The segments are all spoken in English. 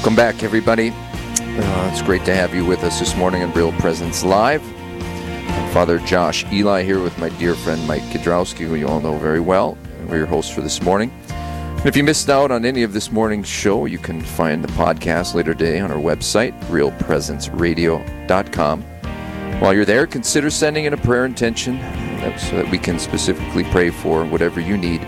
Welcome back, everybody. Uh, it's great to have you with us this morning on Real Presence Live. I'm Father Josh Ehli here with my dear friend Mike Kidrowski, who you all know very well. We're your hosts for this morning. And if you missed out on any of this morning's show, you can find the podcast later today on our website, realpresenceradio.com. While you're there, consider sending in a prayer intention so that we can specifically pray for whatever you need.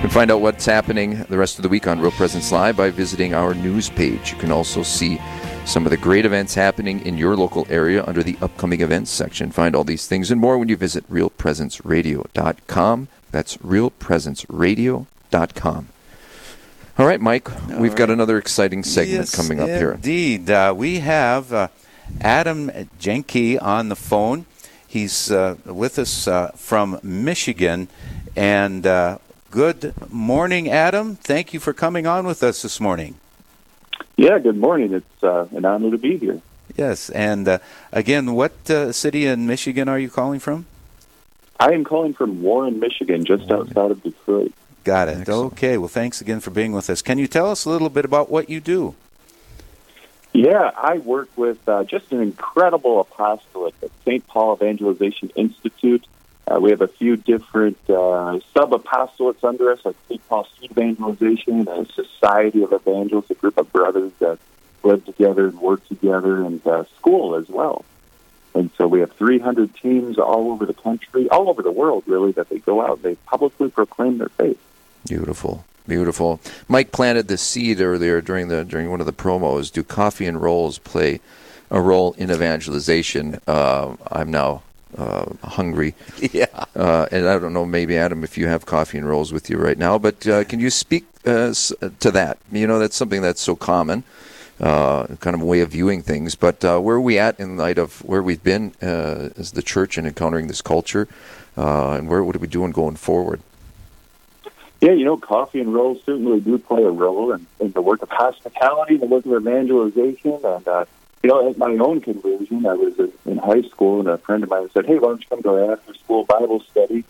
Can find out what's happening the rest of the week on Real Presence Live by visiting our news page. You can also see some of the great events happening in your local area under the upcoming events section. Find all these things and more when you visit realpresenceradio.com. That's realpresenceradio.com. All right, Mike, all we've right. got another exciting segment yes, coming up here. Indeed. Uh, we have uh, Adam Janke on the phone. He's uh, with us uh, from Michigan. And uh, Good morning, Adam. Thank you for coming on with us this morning. Yeah, good morning. It's uh, an honor to be here. Yes, and uh, again, what uh, city in Michigan are you calling from? I am calling from Warren, Michigan, just Warren. outside of Detroit. Got it. Excellent. Okay, well, thanks again for being with us. Can you tell us a little bit about what you do? Yeah, I work with uh, just an incredible apostolate at St. Paul Evangelization Institute uh, we have a few different uh, sub apostolates under us, like St. Paul Street Evangelization, a Society of Evangelists, a group of brothers that live together and work together, and uh, school as well. And so we have 300 teams all over the country, all over the world, really, that they go out. They publicly proclaim their faith. Beautiful, beautiful. Mike planted the seed earlier during the during one of the promos. Do coffee and rolls play a role in evangelization? Uh, I'm now uh, hungry. Yeah. Uh, and I don't know, maybe Adam, if you have coffee and rolls with you right now, but uh, can you speak uh, to that? You know, that's something that's so common, uh, kind of a way of viewing things. But uh, where are we at in light of where we've been as the church and encountering this culture, and where what are we doing going forward? Yeah, you know, coffee and rolls certainly do play a role in, in the work of hospitality, the work of evangelization, and you know, at my own conversion, I was in, high school, and a friend of mine said, "Hey, why don't you come to our after-school Bible study?"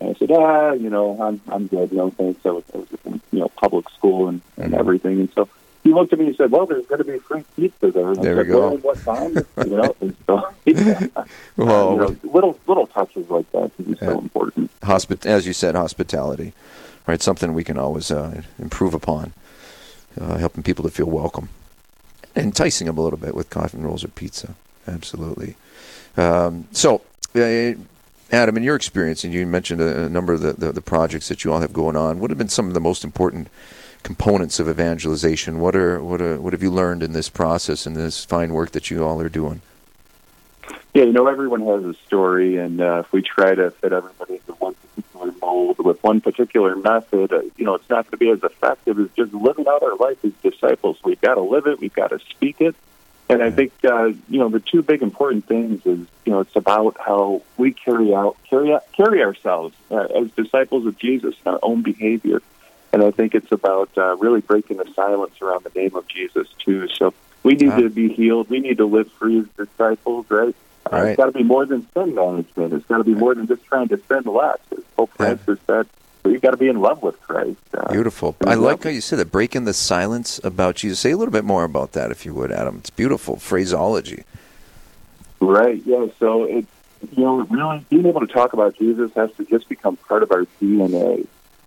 And I said, "Ah, you know, I'm I'm good. No thanks." I was, I was in, you know, public school and, and mm-hmm. everything, and so he looked at me and said, "Well, there's going to be free pizza there." And there I we go. Well, what time? you know, and so yeah. well, you know, little little touches like that can be so important. Hospit- as you said, hospitality, right? Something we can always uh, improve upon, uh, helping people to feel welcome enticing them a little bit with coffee and rolls or pizza. Absolutely. Um, so, uh, Adam, in your experience, and you mentioned a, a number of the, the, the, projects that you all have going on, what have been some of the most important components of evangelization? What are what are, what have you learned in this process and this fine work that you all are doing? Yeah, you know, everyone has a story, and uh, if we try to fit everybody into one particular with one particular method, uh, you know, it's not going to be as effective as just living out our life as disciples. We've got to live it, we've got to speak it. And I think, uh, you know, the two big important things is, you know, it's about how we carry out, carry out, carry ourselves uh, as disciples of Jesus in our own behavior. And I think it's about uh, really breaking the silence around the name of Jesus, too. So we need to be healed. We need to live free as disciples, right? Uh, right. It's got to be more than sin management. It's got to be more than just trying to sin less. As Pope yeah. Francis said, you've got to be in love with Christ. Uh, beautiful. I like how you said that, breaking the silence about Jesus. Say a little bit more about that, if you would, Adam. It's beautiful phraseology. Right, yeah. So it's, you know, really being able to talk about Jesus has to just become part of our DNA.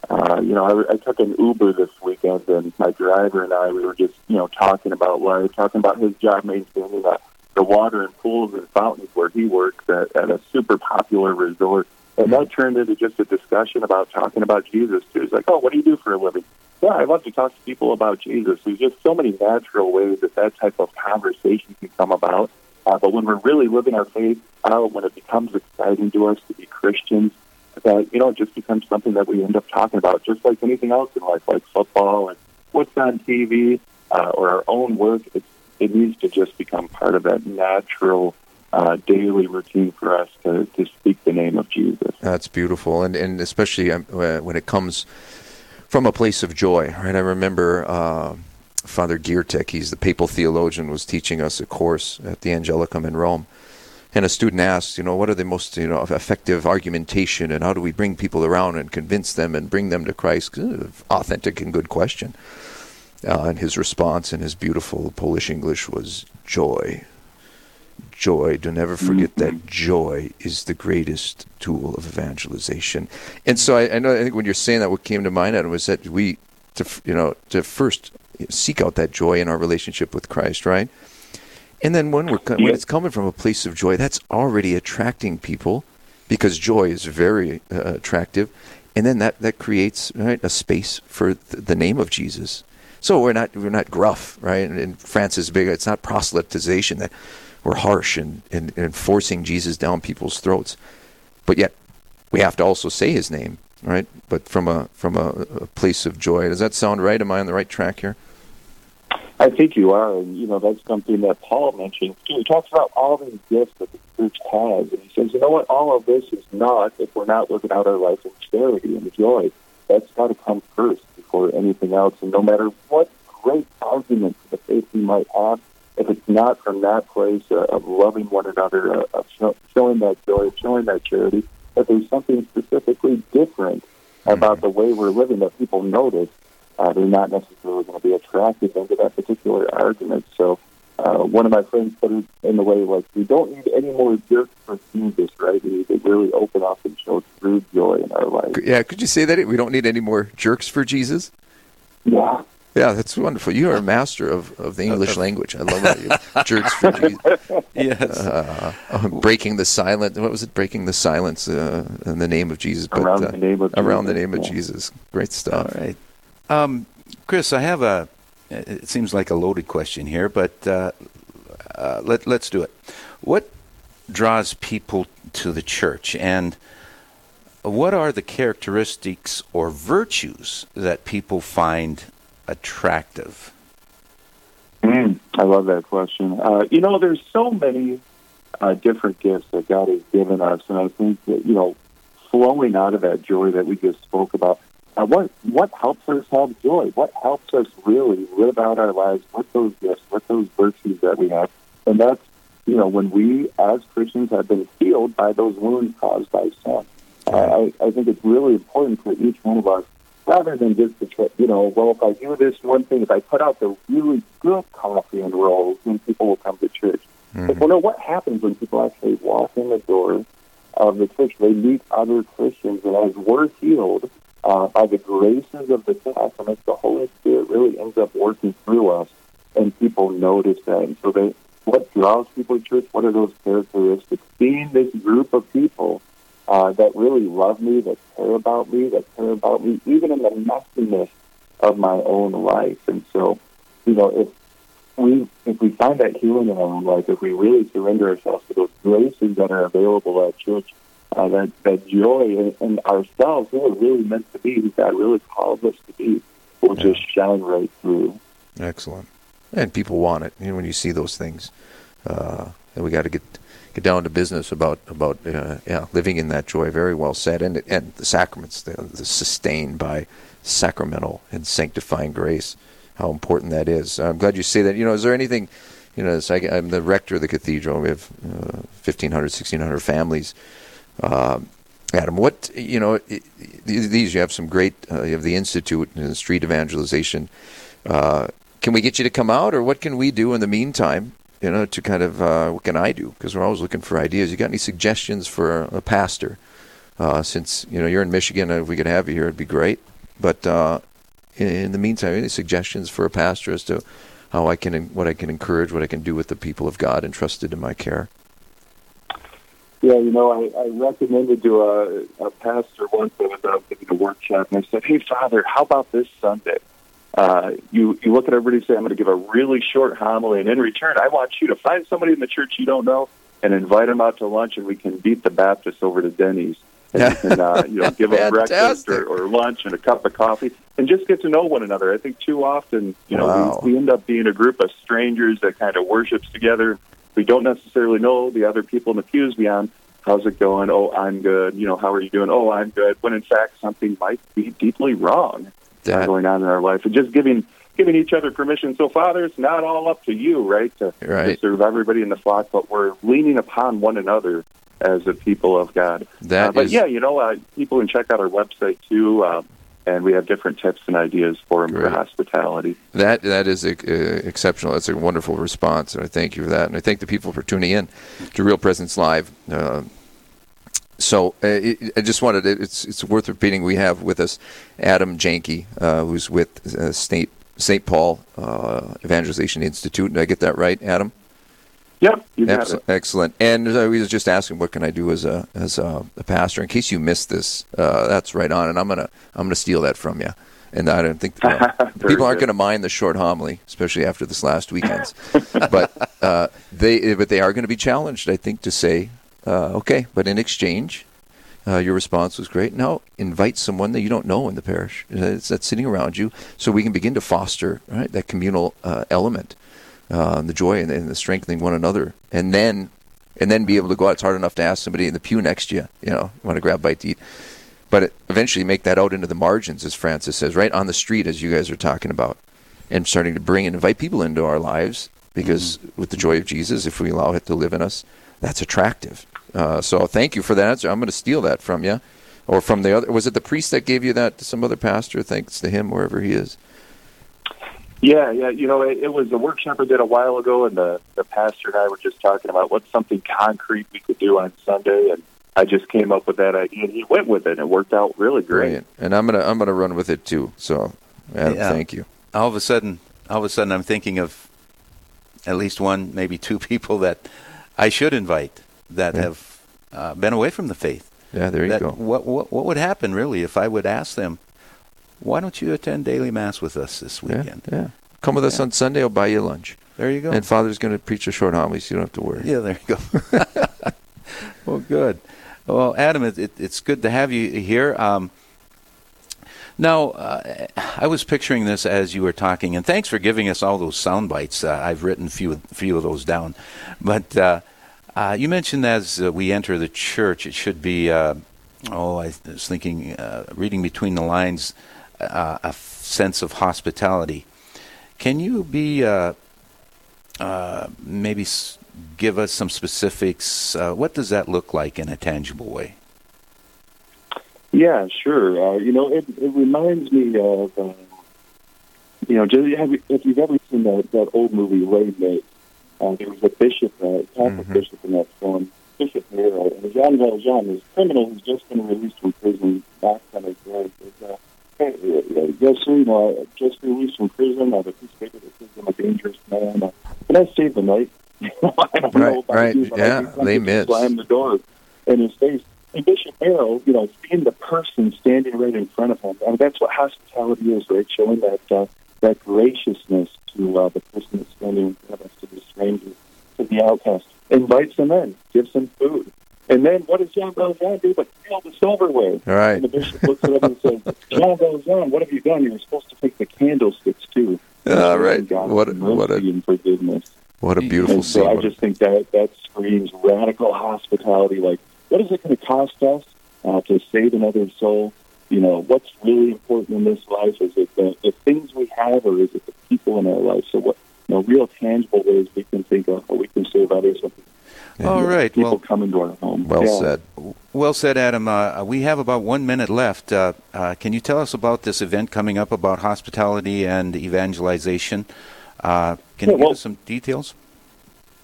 Uh, you know, I, I took an Uber this weekend, and my driver and I, we were just, you know, talking about life, talking about his job maintaining a the water and pools and fountains where he works at, at a super popular resort. And that turned into just a discussion about talking about Jesus too. It's like, oh, what do you do for a living? Yeah, I love to talk to people about Jesus. There's just so many natural ways that that type of conversation can come about. Uh, but when we're really living our faith out, when it becomes exciting to us to be Christians, that you know, it just becomes something that we end up talking about, just like anything else in life, like football and what's on TV uh, or our own work. It's it needs to just become part of that natural uh, daily routine for us to, to speak the name of Jesus. That's beautiful, and and especially um, uh, when it comes from a place of joy, right? I remember uh, Father Giertych, he's the papal theologian, was teaching us a course at the Angelicum in Rome. And a student asked, you know, what are the most, you know, effective argumentation and how do we bring people around and convince them and bring them to Christ? Authentic and good question. Uh, and his response in his beautiful Polish English was joy. Joy. Do never forget that joy is the greatest tool of evangelization. And so I, I know. I think when you're saying that, what came to mind, Adam, was that we, to you know, to first seek out that joy in our relationship with Christ, right? And then when we're when it's coming from a place of joy, that's already attracting people because joy is very uh, attractive, and then that that creates right a space for th- the name of Jesus. So we're not we're not gruff, right? And, and France is big. It's not proselytization that we're harsh and, and, and forcing Jesus down people's throats, but yet we have to also say His name, right? But from a from a, a place of joy. Does that sound right? Am I on the right track here? I think you are, and you know that's something that Paul mentions too. He talks about all these gifts that the church has, and he says, you know what? All of this is not if we're not living out our life in charity and joy. That's got to come first before anything else. And no matter what great argument for the faith we might have, if it's not from that place uh, of loving one another, uh, of show, showing that joy, of showing that charity, that there's something specifically different about the way we're living that people notice uh, they're not necessarily going to be attracted into that particular argument. So, uh, one of my friends put it in the way like, we don't need any more jerks for Jesus, right? We need to really open up and show true joy in our life. Yeah, could you say that? We don't need any more jerks for Jesus? Yeah. Yeah, that's wonderful. You are a master of, of the English language. I love that. You jerks for Jesus. Yes. Uh, breaking the silence. What was it? Breaking the silence uh, in the name of Jesus. But, Around uh, the name of around the Jesus, name of yeah. Jesus. Great stuff. right. Um, Chris, I have a. It seems like a loaded question here, but uh, uh, let let's do it. What draws people to the church, and what are the characteristics or virtues that people find attractive? Mm, I love that question. Uh, you know, there's so many uh, different gifts that God has given us, and I think that you know, flowing out of that joy that we just spoke about, uh, what what helps us have joy? What helps us really live out our lives with those gifts, with those virtues that we have? And that's you know, when we as Christians have been healed by those wounds caused by sin. I, I think it's really important for each one of us rather than just the tr- you know, well, if I do this one thing, if I put out the really good coffee and rolls, then people will come to church. But you know what happens when people actually walk in the door of the church? They meet other Christians, and as we're healed uh, by the graces of the sacraments, the Holy Spirit really ends up working through us, and people notice that. And so, they, what draws people to church? What are those characteristics? Being this group of people uh, that really love me, that care about me, that care about me, even in the messiness of my own life. And so, you know, if we if we find that healing in our own life, if we really surrender ourselves to those graces that are available at church, uh, that that joy in, in ourselves, who we're really meant to be, who God really calls us to be, will just shine right through. Excellent. And people want it. You know, when you see those things, uh, and we got to get get down to business about about uh, yeah living in that joy. Very well said. And and the sacraments, the, the sustained by sacramental and sanctifying grace. How important that is. I'm glad you say that. You know, is there anything? You know, like I'm the rector of the cathedral. We have uh, 1,500, 1,600 families. Um, Adam, what you know? i- i- These you have some great. Uh, you have the institute and street evangelization. Uh, can we get you to come out, or what can we do in the meantime? You know, to kind of uh, what can I do? Because we're always looking for ideas. You got any suggestions for a, pastor? Uh, since you know you're in Michigan, uh, if we could have you here, it'd be great. But uh, in, in the meantime, any suggestions for a pastor as to how I can, what I can encourage, what I can do with the people of God entrusted in my care? Yeah, you know, I, I recommended to a, a pastor once I was out giving a workshop, and I said, "Hey, Father, how about this Sunday? Uh, you you look at everybody and say, I'm going to give a really short homily, and in return, I want you to find somebody in the church you don't know and invite them out to lunch, and we can beat the Baptists over to Denny's." And you uh, you know, give them breakfast or, or lunch and a cup of coffee, and just get to know one another. I think too often, you know, Wow. we, we end up being a group of strangers that kind of worships together. We don't necessarily know the other people in the pews beyond how's it going? Oh, I'm good. You know, how are you doing? Oh, I'm good. When in fact something might be deeply wrong That- going on in our life, and just giving giving each other permission. So, Father, it's not all up to you, right, to, to serve everybody in the flock, but we're leaning upon one another as a people of God. That uh, but is- yeah, you know, uh, people can check out our website too. Uh, and we have different tips and ideas for them for hospitality. That that is uh, exceptional. That's a wonderful response, and I thank you for that. And I thank the people for tuning in to Real Presence Live. Uh, so uh, it, I just wanted it's it's worth repeating. We have with us Adam Janke, uh, who's with uh, St. St. Paul uh, Evangelization Institute. Did I get that right, Adam? Yep, you got Excellent. it. Excellent. And I was just asking, what can I do as a as a, a pastor? In case you missed this, uh, that's right on, and I'm gonna I'm gonna steal that from you. And I don't think uh, people aren't going to mind the short homily, especially after this last weekend. but uh, they but they are going to be challenged, I think, to say, uh, okay, but in exchange, uh, your response was great. Now invite someone that you don't know in the parish uh, that's, that's sitting around you, so we can begin to foster right that communal uh, element, uh, the joy and, and the strengthening one another, and then and then be able to go out. It's hard enough to ask somebody in the pew next to you, you know, want to grab a bite to eat, but it, eventually make that out into the margins, as Francis says, right on the street, as you guys are talking about, and starting to bring and invite people into our lives because with the joy of Jesus, if we allow it to live in us, that's attractive. Uh, so thank you for that answer. I'm going to steal that from you, or from the other. Was it the priest that gave you that? To some other pastor? Thanks to him, wherever he is. Yeah, yeah. You know, it, it was a workshop I did a while ago, and the the pastor and I were just talking about what's something concrete we could do on Sunday, and I just came up with that idea, and he went with it, and it worked out really great. Brilliant. And I'm gonna I'm gonna run with it too. So, Adam, Yeah. thank you. all of a sudden, all of a sudden, I'm thinking of at least one, maybe two people that I should invite that Yeah. have uh, been away from the faith. Yeah, there you that go. What, what what would happen really if I would ask them, why don't you attend daily mass with us this Yeah, weekend? yeah. Come with us on Sunday. I'll buy you lunch. There you go. And Father's going to preach a short homily, so you don't have to worry. Yeah, there you go. well, good. Well, Adam, it, it, it's good to have you here. Um, now, uh, I was picturing this as you were talking, and thanks for giving us all those sound bites. Uh, I've written a few, few of those down. But uh, you mentioned as uh, we enter the church, it should be, uh, oh, I was thinking, uh, reading between the lines, uh, a f- sense of hospitality. Can you be uh, maybe s- give us some specifics? What does that look like in a tangible way? Yeah, sure. You know, it, it reminds me of, you know, if you've ever seen that, that old movie, Mis, uh, there was a bishop, uh, Catholic Mhm. bishop in that film, Bishop Nero, and Jean Valjean, this criminal who's just been released from prison, back on his road, says, uh, hey, uh, uh, yes, sir, you know, I just released from prison, I a of paper that says I'm a dangerous man. Uh, can I save the night? I don't Right, know about right, you, but I yeah, I'm Les just Slam the door in his face. And Bishop Arrow, you know, being the person standing right in front of him, I mean, that's what hospitality is, right? Showing that uh, that graciousness to uh, the person that's standing in front of us, to the stranger, to the outcast. Invites them in, gives them food. And then what does John Valjean do but steal the silverware? All right. And the bishop looks at him and says, John Valjean, what have you done? You were supposed to take the candlesticks, too. All right. God What a- what a- and forgiveness. What a beautiful And so scene. I just think that that screams radical hospitality. Like, what is it going to cost us uh, to save another soul? You know, what's really important in this life? Is it the, the things we have, or is it the people in our life? So, what you know, real tangible ways we can think of, or we can serve others. Yeah. All right. People Well, come into our home. well Yeah. said. well said, Adam. Uh, we have about one minute left. Uh, uh, can you tell us about this event coming up about hospitality and evangelization? Uh, can Yeah, you give well- us some details?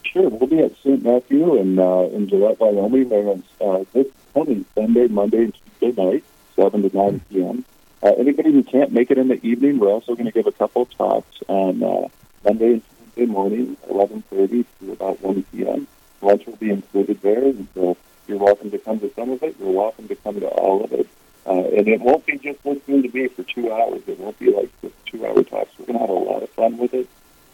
Sure, we'll be at St. Matthew in uh, in Gillette, Wyoming. There on uh, this coming Sunday, Monday, and Tuesday night, seven to nine p.m. Uh, anybody who can't make it in the evening, we're also going to give a couple of talks on uh, Monday and Tuesday morning, eleven thirty to about one p.m. Lunch will be included there, and so you're welcome to come to some of it. You're welcome to come to all of it. Uh, and it won't be just what's going to be for two hours. It won't be like just two-hour talks. We're going to have a lot of fun with it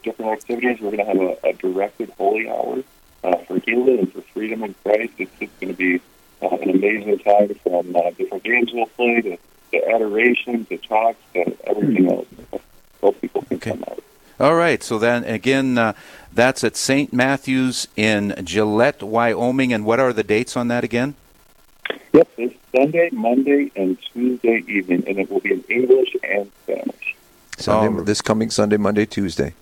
different activities. We're going to have a, a directed holy hour uh, for healing and for freedom in Christ. It's just going to be uh, an amazing time from uh, different games we'll play to, to adoration to talks to everything else. Hope people can Okay. come out. All right. So then again, uh, that's at St. Matthew's in Gillette, Wyoming. And what are the dates on that again? Yep, this Sunday, Monday, and Tuesday evening, and it will be in English and Spanish. Sunday, Oh. this coming Sunday, Monday, Tuesday.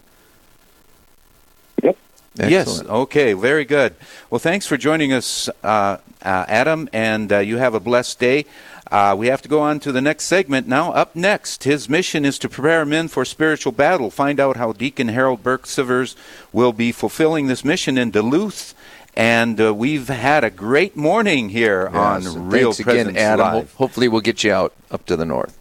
Yep. Yes. Okay. Very good. Well, thanks for joining us, uh, uh, Adam, and uh, you have a blessed day. Uh, we have to go on to the next segment now. Up next, his mission is to prepare men for spiritual battle. Find out how Deacon Harold Burke Sivers will be fulfilling this mission in Duluth. And uh, we've had a great morning here Yes, on Real thanks Presence again, Adam. Live. Hopefully, we'll get you out up to the north.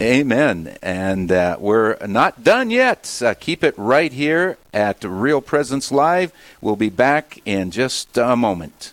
Amen. And uh, we're not done yet. Uh, keep it right here at Real Presence Live. We'll be back in just a moment.